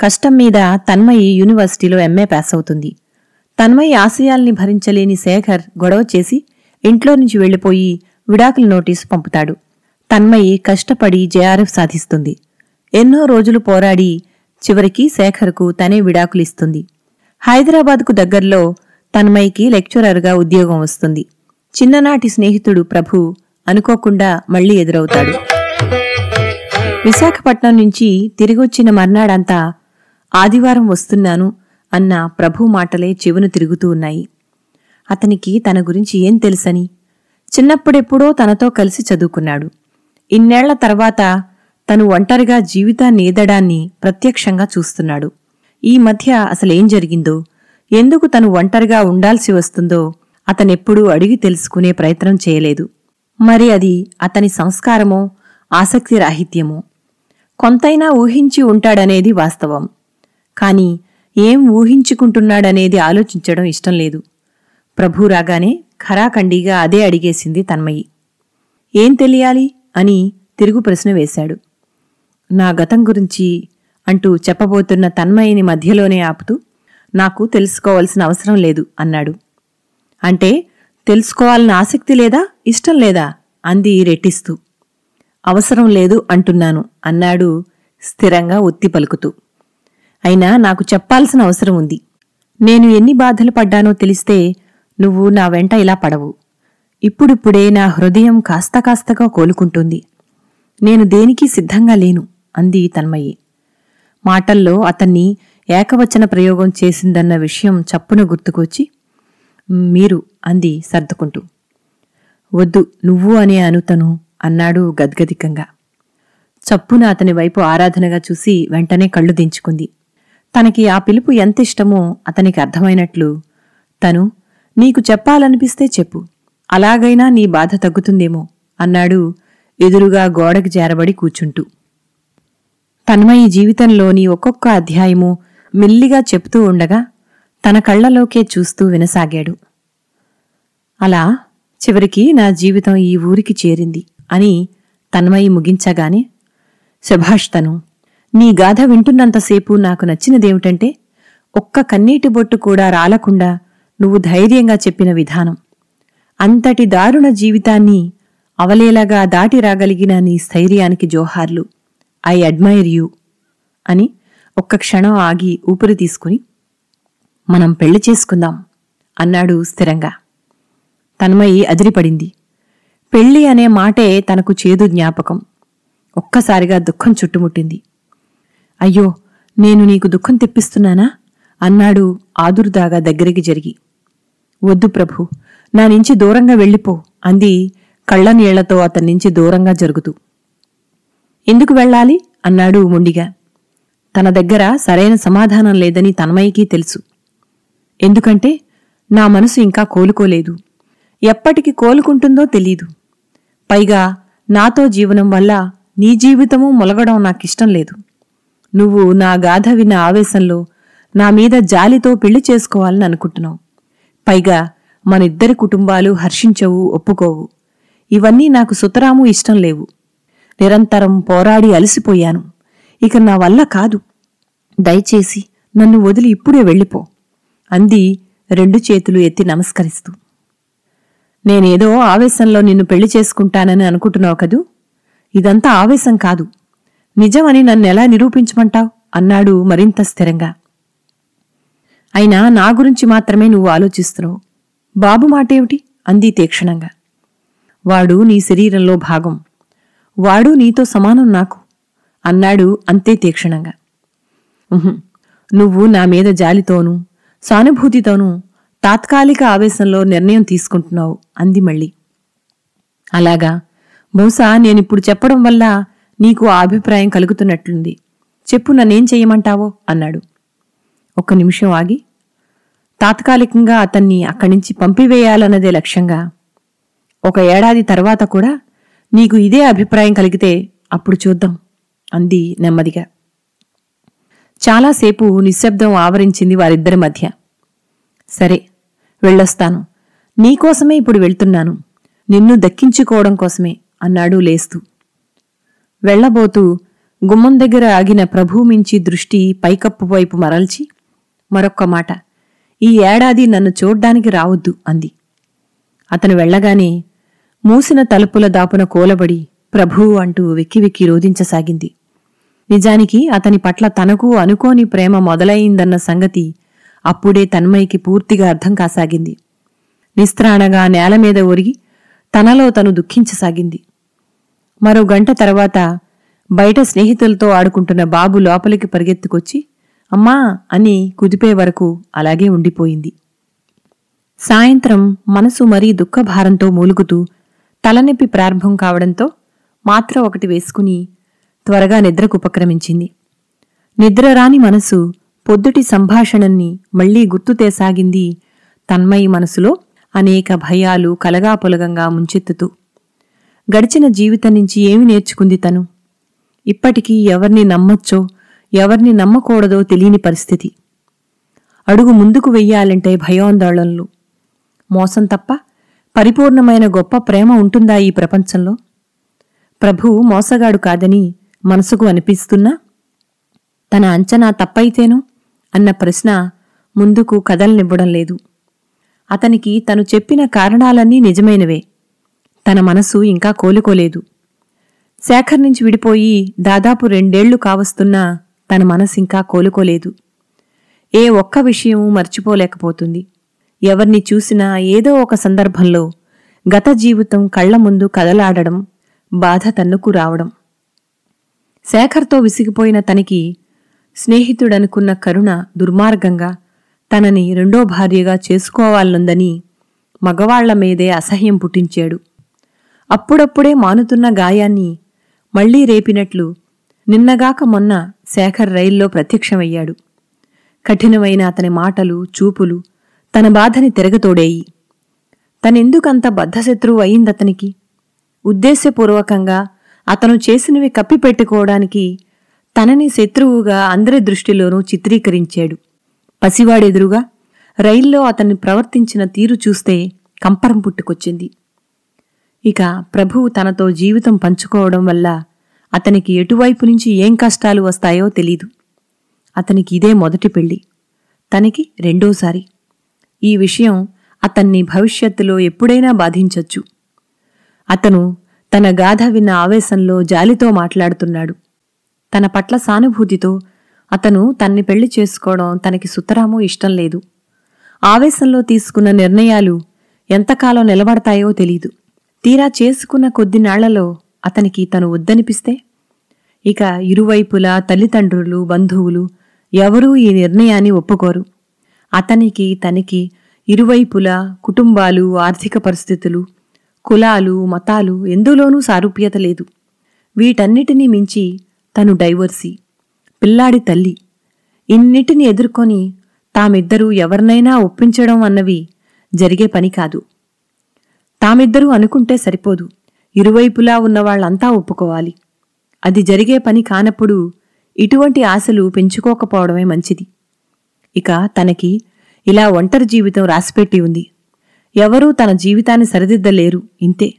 కష్టం మీద తన్మయి యూనివర్సిటీలో ఎంఏ పాస్ అవుతుంది. తన్మయి ఆశయాల్ని భరించలేని శేఖర్ గొడవ చేసి ఇంట్లో నుంచి వెళ్ళిపోయి విడాకుల నోటీసు పంపుతాడు. తన్మయి కష్టపడి జేఆర్ఎఫ్ సాధిస్తుంది. ఎన్నో రోజులు పోరాడి చివరికి శేఖర్కు తనే విడాకులిస్తుంది హైదరాబాద్కు దగ్గర్లో తన్మయికి లెక్చరర్గా ఉద్యోగం వస్తుంది. చిన్ననాటి స్నేహితుడు ప్రభు అనుకోకుండా మళ్ళీ ఎదురవుతాడు. విశాఖపట్నం నుంచి తిరిగొచ్చిన మర్నాడంతా ఆదివారం వస్తున్నాను అన్న ప్రభు మాటలే చెవును తిరుగుతూ ఉన్నాయి. అతనికి తన గురించి ఏం తెలుసని? చిన్నప్పుడెప్పుడో తనతో కలిసి చదువుకున్నాడు. ఇన్నేళ్ళ తర్వాత తను ఒంటరిగా జీవితాన్ని ఈదడాన్ని ప్రత్యక్షంగా చూస్తున్నాడు. ఈ మధ్య అసలేం జరిగిందో ఎందుకు తను ఒంటరిగా ఉండాల్సి వస్తుందో అతనెప్పుడూ అడిగి తెలుసుకునే ప్రయత్నం చేయలేదు. మరి అది అతని సంస్కారమో ఆసక్తి రాహిత్యమో కొంతైనా ఊహించి ఉంటాడనేది వాస్తవం. కాని ఏం ఊహించుకుంటున్నాడనేది ఆలోచించడం ఇష్టం లేదు. ప్రభు రాగానే ఖరాఖండిగా అదే అడిగేసింది తన్మయి. ఏం తెలియాలి? అని తిరుగు ప్రశ్న వేశాడు. నా గతం గురించి అంటూ చెప్పబోతున్న తన్మయిని మధ్యలోనే ఆపుతూ నాకు తెలుసుకోవాల్సిన అవసరం లేదు అన్నాడు. అంటే తెలుసుకోవాలని ఆసక్తి లేదా? ఇష్టం లేదా? అంది రెట్టిస్తూ. అవసరం లేదు అంటున్నాను అన్నాడు స్థిరంగా ఒత్తి పలుకుతూ. అయినా నాకు చెప్పాల్సిన అవసరం ఉంది. నేను ఎన్ని బాధలు పడ్డానో తెలిస్తే నువ్వు నా వెంట ఇలా పడవు. ఇప్పుడిప్పుడే నా హృదయం కాస్త కాస్తగా కోలుకుంటుంది. నేను దేనికి సిద్ధంగా లేను అంది తన్మయి. మాటల్లో అతన్ని ఏకవచన ప్రయోగం చేసిందన్న విషయం చప్పున గుర్తుకొచ్చి మీరు అంది సర్దుకుంటూ. వద్దు నువ్వు అనే అనుతను అన్నాడు గద్గదికంగా. చప్పున అతని వైపు ఆరాధనగా చూసి వెంటనే కళ్ళు దించుకుంది. తనకి ఆ పిలుపు ఎంతిష్టమో అతనికి అర్థమైనట్లు తను నీకు చెప్పాలనిపిస్తే చెప్పు అలాగైనా నీ బాధ తగ్గుతుందేమో అన్నాడు ఎదురుగా గోడకి చేరబడి కూర్చుంటూ. తన్మయి జీవితంలోని ఒక్కొక్క అధ్యాయము మెల్లిగా చెప్తూ ఉండగా తన కళ్ళలోకే చూస్తూ వినసాగాడు. అలా చివరికి నా జీవితం ఈ ఊరికి చేరింది అని తన్మయి ముగించగానే శభాష్ తను నీ గాథ వింటున్నంతసేపు నాకు నచ్చినదేమిటంటే ఒక్క కన్నీటి బొట్టు కూడా రాలకుండా నువ్వు ధైర్యంగా చెప్పిన విధానం. అంతటి దారుణ జీవితాన్ని అవలేలగా దాటి రాగలిగిన నీ స్థైర్యానికి జోహార్లు. ఐ అడ్మైర్ యూ అని ఒక్క క్షణం ఆగి ఊపిరి తీసుకుని మనం పెళ్ళి చేసుకుందాం అన్నాడు స్థిరంగా. తన్మయి అదిరిపడింది. పెళ్ళి అనే మాటే తనకు చేదు జ్ఞాపకం. ఒక్కసారిగా దుఃఖం చుట్టుముట్టింది. అయ్యో నేను నీకు దుఃఖం తెప్పిస్తున్నానా? అన్నాడు ఆదుర్దాగా దగ్గరికి జరిగి. వద్దు ప్రభు నా నుంచి దూరంగా వెళ్ళిపో అంది కళ్ళనీళ్ళతో అతని నుంచి దూరంగా జరుగుతూ. ఎందుకు వెళ్ళాలి? అన్నాడు మొండిగా. తన దగ్గర సరైన సమాధానం లేదని తన్మయికి తెలుసు. ఎందుకంటే నా మనసు ఇంకా కోలుకోలేదు. ఎప్పటికి కోలుకుంటుందో తెలీదు. పైగా నాతో జీవనం వల్ల నీ జీవితము మొలగడం నాకిష్టం లేదు. నువ్వు నా గాథ విన్న ఆవేశంలో నా మీద జాలితో పెళ్ళి చేసుకోవాలని అనుకుంటున్నావు. పైగా మనిద్దరి కుటుంబాలు హర్షించవు ఒప్పుకోవు. ఇవన్నీ నాకు సుతరాము ఇష్టం లేవు. నిరంతరం పోరాడి అలసిపోయాను. ఇక నా వల్ల కాదు. దయచేసి నన్ను వదిలి ఇప్పుడే వెళ్ళిపో అంది రెండు చేతులు ఎత్తి నమస్కరిస్తూ. నేనేదో ఆవేశంలో నిన్ను పెళ్ళి చేసుకుంటానని అనుకుంటున్నావు కదూ? ఇదంతా ఆవేశం కాదు. నిజమని నన్నెలా నిరూపించమంటావు? అన్నాడు మరింత స్థిరంగా. అయినా నా గురించి మాత్రమే నువ్వు ఆలోచిస్తున్నావు. బాబు మాటేమిటి? అంది తీక్షణంగా. వాడు నీ శరీరంలో భాగం. వాడు నీతో సమానం నాకు అన్నాడు అంతే తీక్షణంగా. నువ్వు నా మీద జాలితోనూ సానుభూతితోనూ తాత్కాలిక ఆవేశంలో నిర్ణయం తీసుకుంటున్నావు అంది మళ్ళీ. అలాగా? బహుశా నేనిప్పుడు చెప్పడం వల్ల నీకు ఆ అభిప్రాయం కలుగుతున్నట్లుంది. చెప్పు నన్నేం చెయ్యమంటావో అన్నాడు. ఒక్క నిమిషం ఆగి తాత్కాలికంగా అతన్ని అక్కడి నుంచి పంపివేయాలన్నదే లక్ష్యంగా ఒక ఏడాది తర్వాత కూడా నీకు ఇదే అభిప్రాయం కలిగితే అప్పుడు చూద్దాం అంది నెమ్మదిగా. చాలాసేపు నిశ్శబ్దం ఆవరించింది వారిద్దరి మధ్య. సరే వెళ్ళొస్తాను. నీకోసమే ఇప్పుడు వెళ్తున్నాను. నిన్ను దక్కించుకోవడం కోసమే అన్నాడు లేస్తూ. వెళ్ళబోతూ గుమ్మం దగ్గర ఆగిన ప్రభు మించి దృష్టి పైకప్పు వైపు మరల్చి మరొక్క మాట ఈ ఏడాది నన్ను చూడ్డానికి రావద్దు అంది. అతను వెళ్ళగానే మూసిన తలుపుల దాపున కోలబడి ప్రభూ అంటూ వెక్కి వెక్కి రోధించసాగింది. నిజానికి అతని పట్ల తనకు అనుకోని ప్రేమ మొదలయిందన్న సంగతి అప్పుడే తన్మయ్యకి పూర్తిగా అర్థం కాసాగింది. నిస్త్రాణగా నేల మీద ఒరిగి తనలో తను దుఃఖించసాగింది. మరో గంట తర్వాత బయట స్నేహితులతో ఆడుకుంటున్న బాబు లోపలికి పరిగెత్తుకొచ్చి అమ్మా అని కుదిపే వరకు అలాగే ఉండిపోయింది. సాయంత్రం మనసు మరీ దుఃఖభారంతో మూలుగుతూ తలనొప్పి ప్రారంభం కావడంతో మాత్ర ఒకటి వేసుకుని త్వరగా నిద్రకు ఉపక్రమించింది. నిద్రరాని మనసు పొద్దుటి సంభాషణన్ని మళ్ళీ గుర్తుతేసాగింది తన్మయి మనసులో అనేక భయాలు కలగాపులగంగా ముంచెత్తుతూ. గడిచిన జీవితం నుంచి ఏమి నేర్చుకుంది తను? ఇప్పటికీ ఎవరిని నమ్మొచ్చో ఎవరిని నమ్మకూడదో తెలియని పరిస్థితి. అడుగు ముందుకు వెయ్యాలంటే భయోందోళనలు. మోసం తప్ప పరిపూర్ణమైన గొప్ప ప్రేమ ఉంటుందా ఈ ప్రపంచంలో? ప్రభు మోసగాడు కాదని మనసుకు అనిపిస్తున్నా? తన అంచనా తప్పైతేను? అన్న ప్రశ్న ముందుకు కదలనివ్వడం లేదు. అతనికి తను చెప్పిన కారణాలన్నీ నిజమైనవే. తన మనసు ఇంకా కోలుకోలేదు. శేఖర్ నుంచి విడిపోయి దాదాపు రెండేళ్ళు కావస్తున్నా తన మనసు ఇంకా కోలుకోలేదు. ఏ ఒక్క విషయం మర్చిపోలేకపోతుంది. ఎవర్ని చూసినా ఏదో ఒక సందర్భంలో గత జీవితం కళ్ళ ముందు కదలాడడం బాధ తన్నుకు రావడం. శేఖర్తో విసిగిపోయిన తనకి స్నేహితుడనుకున్న కరుణ దుర్మార్గంగా తనని రెండో భార్యగా చేసుకోవాలనుందని మగవాళ్ళ మీదే అసహ్యం పుట్టించాడు. అప్పుడప్పుడే మానుతున్న గాయాన్ని మళ్ళీ రేపినట్లు నిన్నగాక మొన్న శేఖర్ రైల్లో ప్రత్యక్షమయ్యాడు. కఠినమైన అతని మాటలు చూపులు తన బాధని తిరగతోడేయి. తనెందుకంత బద్ధశత్రువు అయిందతనికి? ఉద్దేశపూర్వకంగా అతను చేసినవి కప్పిపెట్టుకోవడానికి తనని శత్రువుగా అందరి దృష్టిలోనూ చిత్రీకరించాడు. పసివాడెదురుగా రైల్లో అతన్ని ప్రవర్తించిన తీరు చూస్తే కంపరం పుట్టుకొచ్చింది. ఇక ప్రభువు తనతో జీవితం పంచుకోవడం వల్ల అతనికి ఎటువైపు నుంచి ఏం కష్టాలు వస్తాయో తెలీదు. అతనికి ఇదే మొదటి పెళ్ళి తనకి రెండోసారి. ఈ విషయం అతన్ని భవిష్యత్తులో ఎప్పుడైనా బాధించొచ్చు. అతను తన గాథ విన్న ఆవేశంలో జాలితో మాట్లాడుతున్నాడు. తన పట్ల సానుభూతితో అతను తన్ని పెళ్ళి చేసుకోవడం తనకి సుతరామో ఇష్టం లేదు. ఆవేశంలో తీసుకున్న నిర్ణయాలు ఎంతకాలం నిలబడతాయో తెలీదు. తీరా చేసుకున్న కొద్ది నాళ్ళలో అతనికి తను వద్దనిపిస్తే ఇక ఇరువైపులా తల్లిదండ్రులు బంధువులు ఎవరూ ఈ నిర్ణయాన్ని ఒప్పుకోరు. అతనికి తనకి ఇరువైపులా కుటుంబాలు ఆర్థిక పరిస్థితులు కులాలు మతాలు ఎందులోనూ సారూప్యత లేదు. వీటన్నిటినీ మించి తను డైవర్సీ పిల్లాడి తల్లి. ఇన్నిటిని ఎదుర్కొని తామిద్దరూ ఎవరినైనా ఒప్పించడం అన్నవి జరిగే పని కాదు. తామిద్దరూ అనుకుంటే సరిపోదు. ఇరువైపులా ఉన్నవాళ్ళంతా ఒప్పుకోవాలి. అది జరిగే పని కానప్పుడు ఇటువంటి ఆశలు పెంచుకోకపోవడమే మంచిది. ఇక తనకి ఇలా ఒంటరి జీవితం రాసిపెట్టి ఉంది. ఎవరూ తన జీవితాన్ని సరిదిద్దలేరు ఇంతే.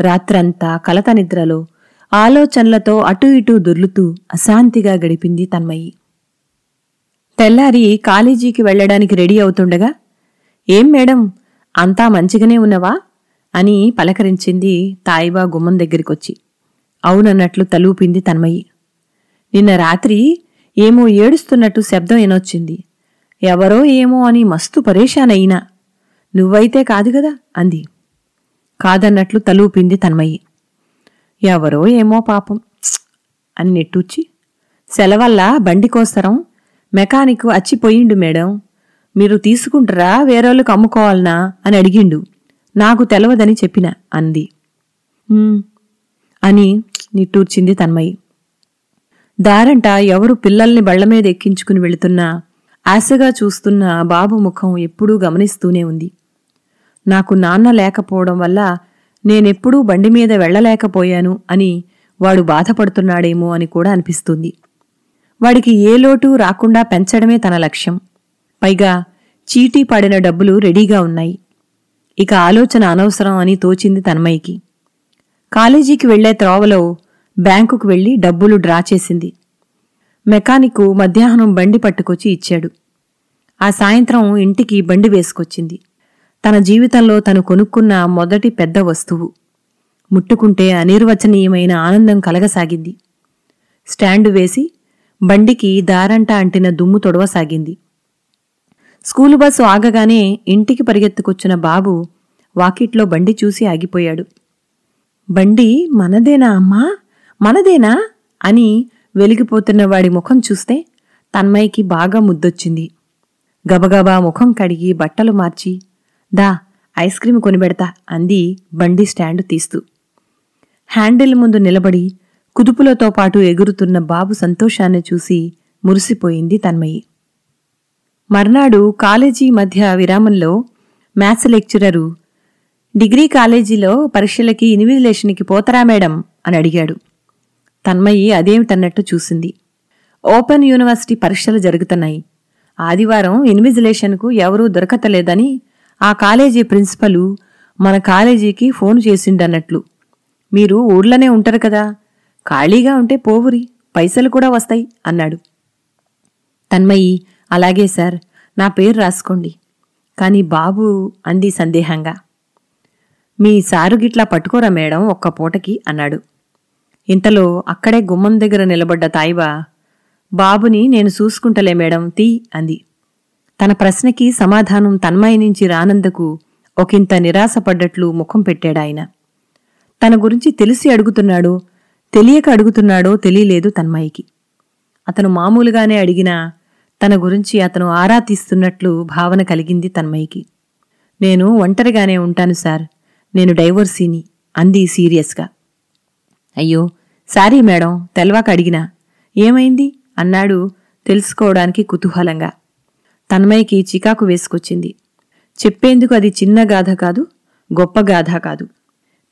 రాత్రంతా కలత నిద్రలో ఆలోచనలతో అటూ ఇటూ దొర్లుతూ అశాంతిగా గడిపింది తన్మయి. తెల్లారి కాలేజీకి వెళ్ళడానికి రెడీ అవుతుండగా ఏం మేడం అంతా మంచిగానే ఉన్నవా? అని పలకరించింది తాయిబా గుమ్మం దగ్గరికొచ్చి. అవునన్నట్లు తలూపింది తన్మయి. నిన్న రాత్రి ఏమో ఏడుస్తున్నట్టు శబ్దం ఎనొచ్చింది ఎవరో ఏమో అని మస్తు పరేషాన్ అయినా నువ్వైతే కాదు కదా? అంది. కాదన్నట్లు తలూపింది తన్మయ్యి ఎవరో ఏమో పాపం. అని నెట్టూచి సెలవల్ల బండి కోసరం. మెకానిక్ అచ్చిపోయిండు మేడం. మీరు తీసుకుంటారా? వేరేళ్ళకి అమ్ముకోవాలనా? అని అడిగిండు. నాకు తెలవదని చెప్పిన అంది. అని నిట్టూర్చింది తన్మయ్యి దారంట ఎవరు పిల్లల్ని బళ్ళ మీద ఎక్కించుకుని వెళుతున్నా ఆశగా చూస్తున్న బాబు ముఖం ఎప్పుడూ గమనిస్తూనే ఉంది. నాకు నాన్న లేకపోవడం వల్ల నేనెప్పుడూ బండి మీద వెళ్ళలేకపోయాను అని వాడు బాధపడుతున్నాడేమో అని కూడా అనిపిస్తుంది. వాడికి ఏ లోటు రాకుండా పెంచడమే తన లక్ష్యం. పైగా చీటీ పడిన డబ్బులు రెడీగా ఉన్నాయి. ఇక ఆలోచన అనవసరం అని తోచింది తన్మయ్యకి. కాలేజీకి వెళ్ళే త్రోవలో బ్యాంకుకు వెళ్ళి డబ్బులు డ్రా చేసింది. మెకానికు మధ్యాహ్నం బండి పట్టుకొచ్చి ఇచ్చాడు. ఆ సాయంత్రం ఇంటికి బండి వేసుకొచ్చింది. తన జీవితంలో తను కొనుక్కున్న మొదటి పెద్ద వస్తువు. ముట్టుకుంటే అనిర్వచనీయమైన ఆనందం కలగసాగింది. స్టాండు వేసి బండికి దారంట అంటిన దుమ్ము తొడవసాగింది. స్కూలు బస్సు ఆగగానే ఇంటికి పరిగెత్తుకొచ్చిన బాబు వాకిట్లో బండి చూసి ఆగిపోయాడు. బండి మనదేనా అమ్మా? మనదేనా? అని వెలిగిపోతున్న వాడి ముఖం చూస్తే తన్మయ్యకి బాగా ముద్దొచ్చింది. గబగబా ముఖం కడిగి బట్టలు మార్చి దా ఐస్ క్రీమ్ కొనిబెడతా అంది బండి స్టాండు తీస్తూ. హ్యాండిల్ ముందు నిలబడి కుదుపులతో పాటు ఎగురుతున్న బాబు సంతోషాన్ని చూసి మురిసిపోయింది తన్మయి మర్నాడు కాలేజీ మధ్య విరామంలో మ్యాథ్స్ లెక్చరరు డిగ్రీ కాలేజీలో పరీక్షలకి ఇన్విజిలేషన్కి పోతరా మేడం? అని అడిగాడు. తన్మయి అదేమిటన్నట్టు చూసింది. ఓపెన్ యూనివర్సిటీ పరీక్షలు జరుగుతున్నాయి. ఆదివారం ఇన్విజిలేషన్కు ఎవరూ దొరకతలేదని ఆ కాలేజీ ప్రిన్సిపలు మన కాలేజీకి ఫోన్ చేసిండన్నట్లు. మీరు ఊర్లోనే ఉంటారు కదా ఖాళీగా ఉంటే పోవురి పైసలు కూడా వస్తాయి అన్నాడు. తన్మయి అలాగే సార్ నా పేరు రాసుకోండి. కాని బాబు అంది సందేహంగా. మీ సారు గిట్లా పట్టుకోరా మేడం ఒక్క పూటకి అన్నాడు. ఇంతలో అక్కడే గుమ్మం దగ్గర నిలబడ్డ తాయిబా బాబుని నేను చూసుకుంటలే మేడం తీ అంది. తన ప్రశ్నకి సమాధానం తన్మాయి నుంచి రానందుకు ఒకంత నిరాశపడ్డట్లు ముఖం పెట్టాడాయన తన గురించి తెలిసి అడుగుతున్నాడో తెలియక అడుగుతున్నాడో తెలియలేదు తన్మయికి. అతను మామూలుగానే అడిగినా తన గురించి అతను ఆరా తీస్తున్నట్లు భావన కలిగింది తన్మయికి నేను ఒంటరిగానే ఉంటాను సార్. నేను డైవర్సీని అంది సీరియస్గా. అయ్యో సారీ మేడం తెల్వాక అడిగినా. ఏమైంది? అన్నాడు తెలుసుకోవడానికి కుతూహలంగా. తన్మయ్యకి చికాకు వేసుకొచ్చింది. చెప్పేందుకు అది చిన్న గాథ కాదు గొప్ప గాథ కాదు.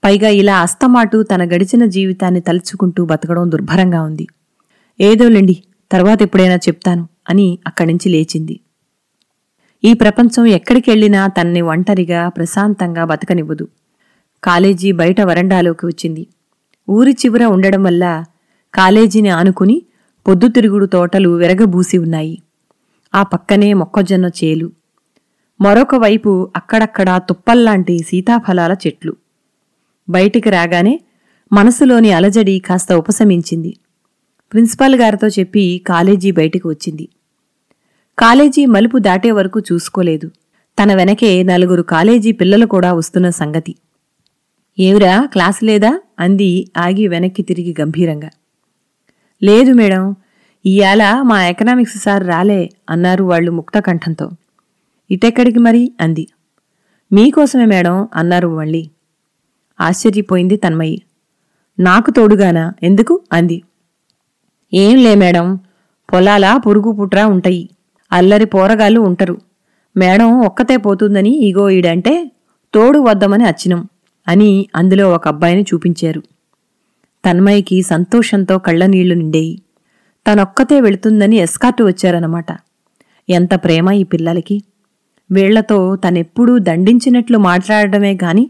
పైగా ఇలా అస్తమాటు తన గడిచిన జీవితాన్ని తలుచుకుంటూ బతకడం దుర్భరంగా ఉంది. ఏదోలేండి తర్వాత ఎప్పుడైనా చెప్తాను. అని అక్కడి నుంచి లేచింది. ఈ ప్రపంచం ఎక్కడికెళ్ళినా తన్ని ఒంటరిగా ప్రశాంతంగా బతకనివ్వదు. కాలేజీ బయట వరండాలోకి వచ్చింది. ఊరి చివర ఉండడం వల్ల కాలేజీని ఆనుకుని పొద్దుతిరుగుడు తోటలు విరగబూసి ఉన్నాయి. ఆ పక్కనే మొక్కజొన్న చేలు. మరొక వైపు అక్కడక్కడా తుప్పల్లాంటి సీతాఫలాల చెట్లు. బయటికి రాగానే మనసులోని అలజడి కాస్త ఉపశమించింది. ప్రిన్సిపాల్ గారితో చెప్పి కాలేజీ బయటికి వచ్చింది. కాలేజీ మలుపు దాటే వరకు చూసుకోలేదు. తన వెనకే నలుగురు కాలేజీ పిల్లలు కూడా వస్తున్న సంగతి. ఏవిరా క్లాస్ లేదా? అంది ఆగి వెనక్కి తిరిగి గంభీరంగా. లేదు మేడం ఇయాల మా ఎకనామిక్స్ సార్ రాలే అన్నారు వాళ్ళు ముక్తకంఠంతో ఇటెక్కడికి మరి? అంది. మీకోసమే మేడం అన్నారు మళ్ళీ. ఆశ్చర్యపోయింది తన్మయి. నాకు తోడుగానా? ఎందుకు? అంది. ఏం లే మేడం పొలాల పురుగు పుట్రా ఉంటాయి. అల్లరి పోరగాళ్ళు ఉంటారు. మేడం ఒక్కతే పోతుందని ఇగో ఈడంటే తోడు వద్దామని అచ్చినం అని అందులో ఒక అబ్బాయిని చూపించారు. తన్మయ్యకి సంతోషంతో కళ్ళనీళ్ళు నిండేయి. తనొక్కతే వెళుతుందని ఎస్కార్టు వచ్చారనమాట ఎంత ప్రేమ ఈ పిల్లలకి. వీళ్ళతో తనెప్పుడూ దండించినట్లు మాట్లాడడమే గాని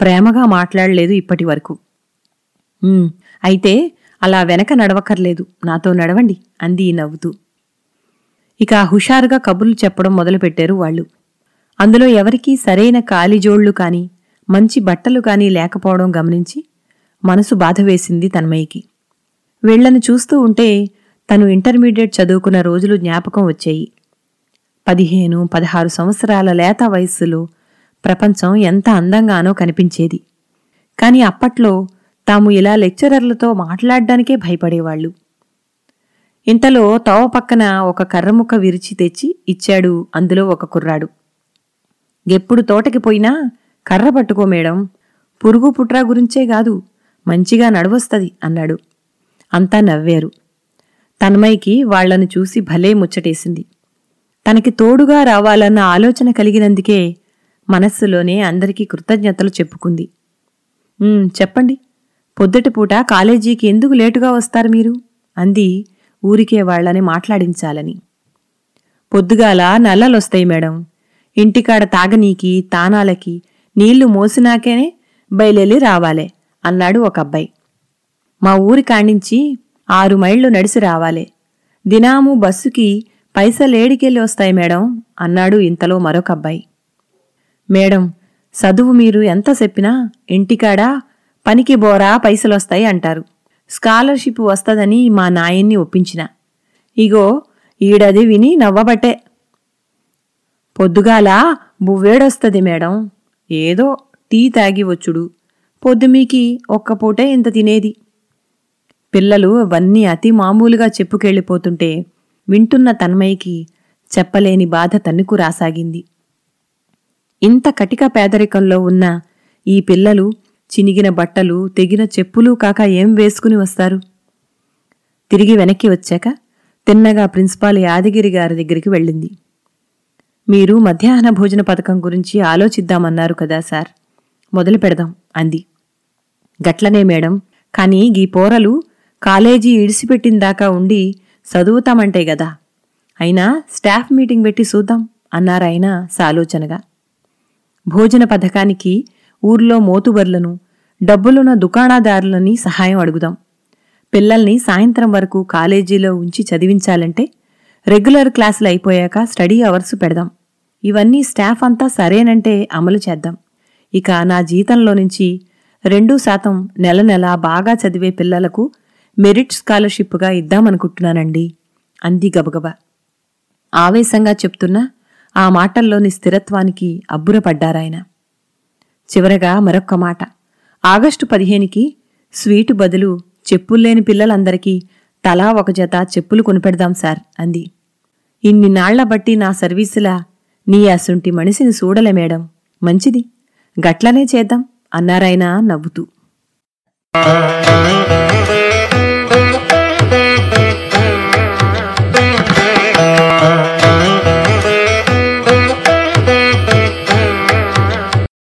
ప్రేమగా మాట్లాడలేదు ఇప్పటి వరకు. అయితే అలా వెనక నడవక్కర్లేదు. నాతో నడవండి అంది నవ్వుతూ. ఇక హుషారుగా కబుర్లు చెప్పడం మొదలుపెట్టారు వాళ్ళు. అందులో ఎవరికీ సరైన కాలిజోళ్ళు కాని మంచి బట్టలు కానీ లేకపోవడం గమనించి మనసు బాధ వేసింది తన్మయ్యకి. వీళ్ళను చూస్తూ ఉంటే తను ఇంటర్మీడియట్ చదువుకున్న రోజులు జ్ఞాపకం వచ్చాయి. పదిహేను పదహారు సంవత్సరాల లేత వయస్సులో ప్రపంచం ఎంత అందంగానో కనిపించేది. కాని అప్పట్లో తాము ఇలా లెక్చరర్లతో మాట్లాడడానికే భయపడేవాళ్ళు ఇంతలో తోవ పక్కన ఒక కర్రముక్క విరిచి తెచ్చి ఇచ్చాడు. అందులో ఒక కుర్రాడు. ఎప్పుడు తోటకి పోయినా కర్ర పట్టుకో మేడం. పురుగు పుట్రా గురించే కాదు. మంచిగా నడవస్తది అన్నాడు. అంతా నవ్వారు. తన్మయ్యకి వాళ్ళను చూసి భలే ముచ్చటేసింది. తనకి తోడుగా రావాలన్న ఆలోచన కలిగినందుకే మనస్సులోనే అందరికీ కృతజ్ఞతలు చెప్పుకుంది. చెప్పండి. పొద్దుటిపూట కాలేజీకి ఎందుకు లేటుగా వస్తారు మీరు? అంది ఊరికే వాళ్ళని మాట్లాడించాలని. పొద్దుగాల నల్లలొస్తాయి మేడం. ఇంటికాడ తాగనీకి తానాలకి నీళ్ళు మోసినాకేనే బయలెళ్ళి రావాలే అన్నాడు ఒక అబ్బాయి మా ఊరి కాణించి ఆరు మైళ్ళు నడిసి రావాలే. దినాము బస్సుకి పైసలేడికెళ్ళి వస్తాయి మేడం అన్నాడు ఇంతలో మరొక అబ్బాయి మేడం చదువు మీరు ఎంత చెప్పినా ఇంటికాడ పనికి బోరా పైసలొస్తాయి అంటారు. స్కాలర్షిప్ వస్తదని మా నాయన్ని ఒప్పించిన. ఇగో ఈడది విని నవ్వబట్టే. పొద్దుగాల బువ్వేడొస్తది మేడం. ఏదో టీ తాగి వచ్చుడు. పొద్దుమీకి ఒక్కపూటే ఇంత తినేది. పిల్లలు అవన్నీ అతి మామూలుగా చెప్పుకెళ్ళిపోతుంటే వింటున్న తన్మయ్యకి చెప్పలేని బాధ తన్నుకు రాసాగింది. ఇంత కటిక పేదరికంలో ఉన్న ఈ పిల్లలు చినిగిన బట్టలు తెగిన చెప్పులు కాక ఏం వేసుకుని వస్తారు? తిరిగి వెనక్కి వచ్చాక తిన్నగా ప్రిన్సిపాల్ యాదగిరి గారి దగ్గరికి వెళ్ళింది. మీరు మధ్యాహ్న భోజన పథకం గురించి ఆలోచిద్దామన్నారు కదా సార్. మొదలు పెడదాం అంది. గట్లనే మేడం. కానీ గీ పోరలు కాలేజీ ఇడిసిపెట్టిందాకా ఉండి చదువుతామంటే గదా. అయినా స్టాఫ్ మీటింగ్ పెట్టి చూద్దాం అన్నారాయన సాలోచనగా. భోజన పథకానికి ఊర్లో మోతుబర్లను డబ్బులున్న దుకాణదారులని సహాయం అడుగుదాం. పిల్లల్ని సాయంత్రం వరకు కాలేజీలో ఉంచి చదివించాలంటే రెగ్యులర్ క్లాసులు అయిపోయాక స్టడీ అవర్స్ పెడదాం. ఇవన్నీ స్టాఫ్ అంతా సరేనంటే అమలు చేద్దాం. ఇక నా జీతంలో నుంచి రెండు శాతం నెల నెల బాగా చదివే పిల్లలకు మెరిట్ స్కాలర్షిప్గా ఇద్దామనుకుంటున్నానండి. అంది గబగబా. ఆవేశంగా చెప్తున్నా ఆ మాటల్లోని స్థిరత్వానికి అబ్బురపడ్డారాయన. చివరగా మరొక్క మాట. ఆగస్టు పదిహేనుకి స్వీటు బదులు చెప్పుల్లేని పిల్లలందరికీ తలా ఒక జత చెప్పులు కొనిపెడదాం సార్ అంది. ఇన్ని నాళ్ళ బట్టి నా సర్వీసులా నీ అసుంటి మనిషిని చూడలే మేడం. మంచిది. గట్లనే చేద్దాం అన్నారాయన నవ్వుతూ.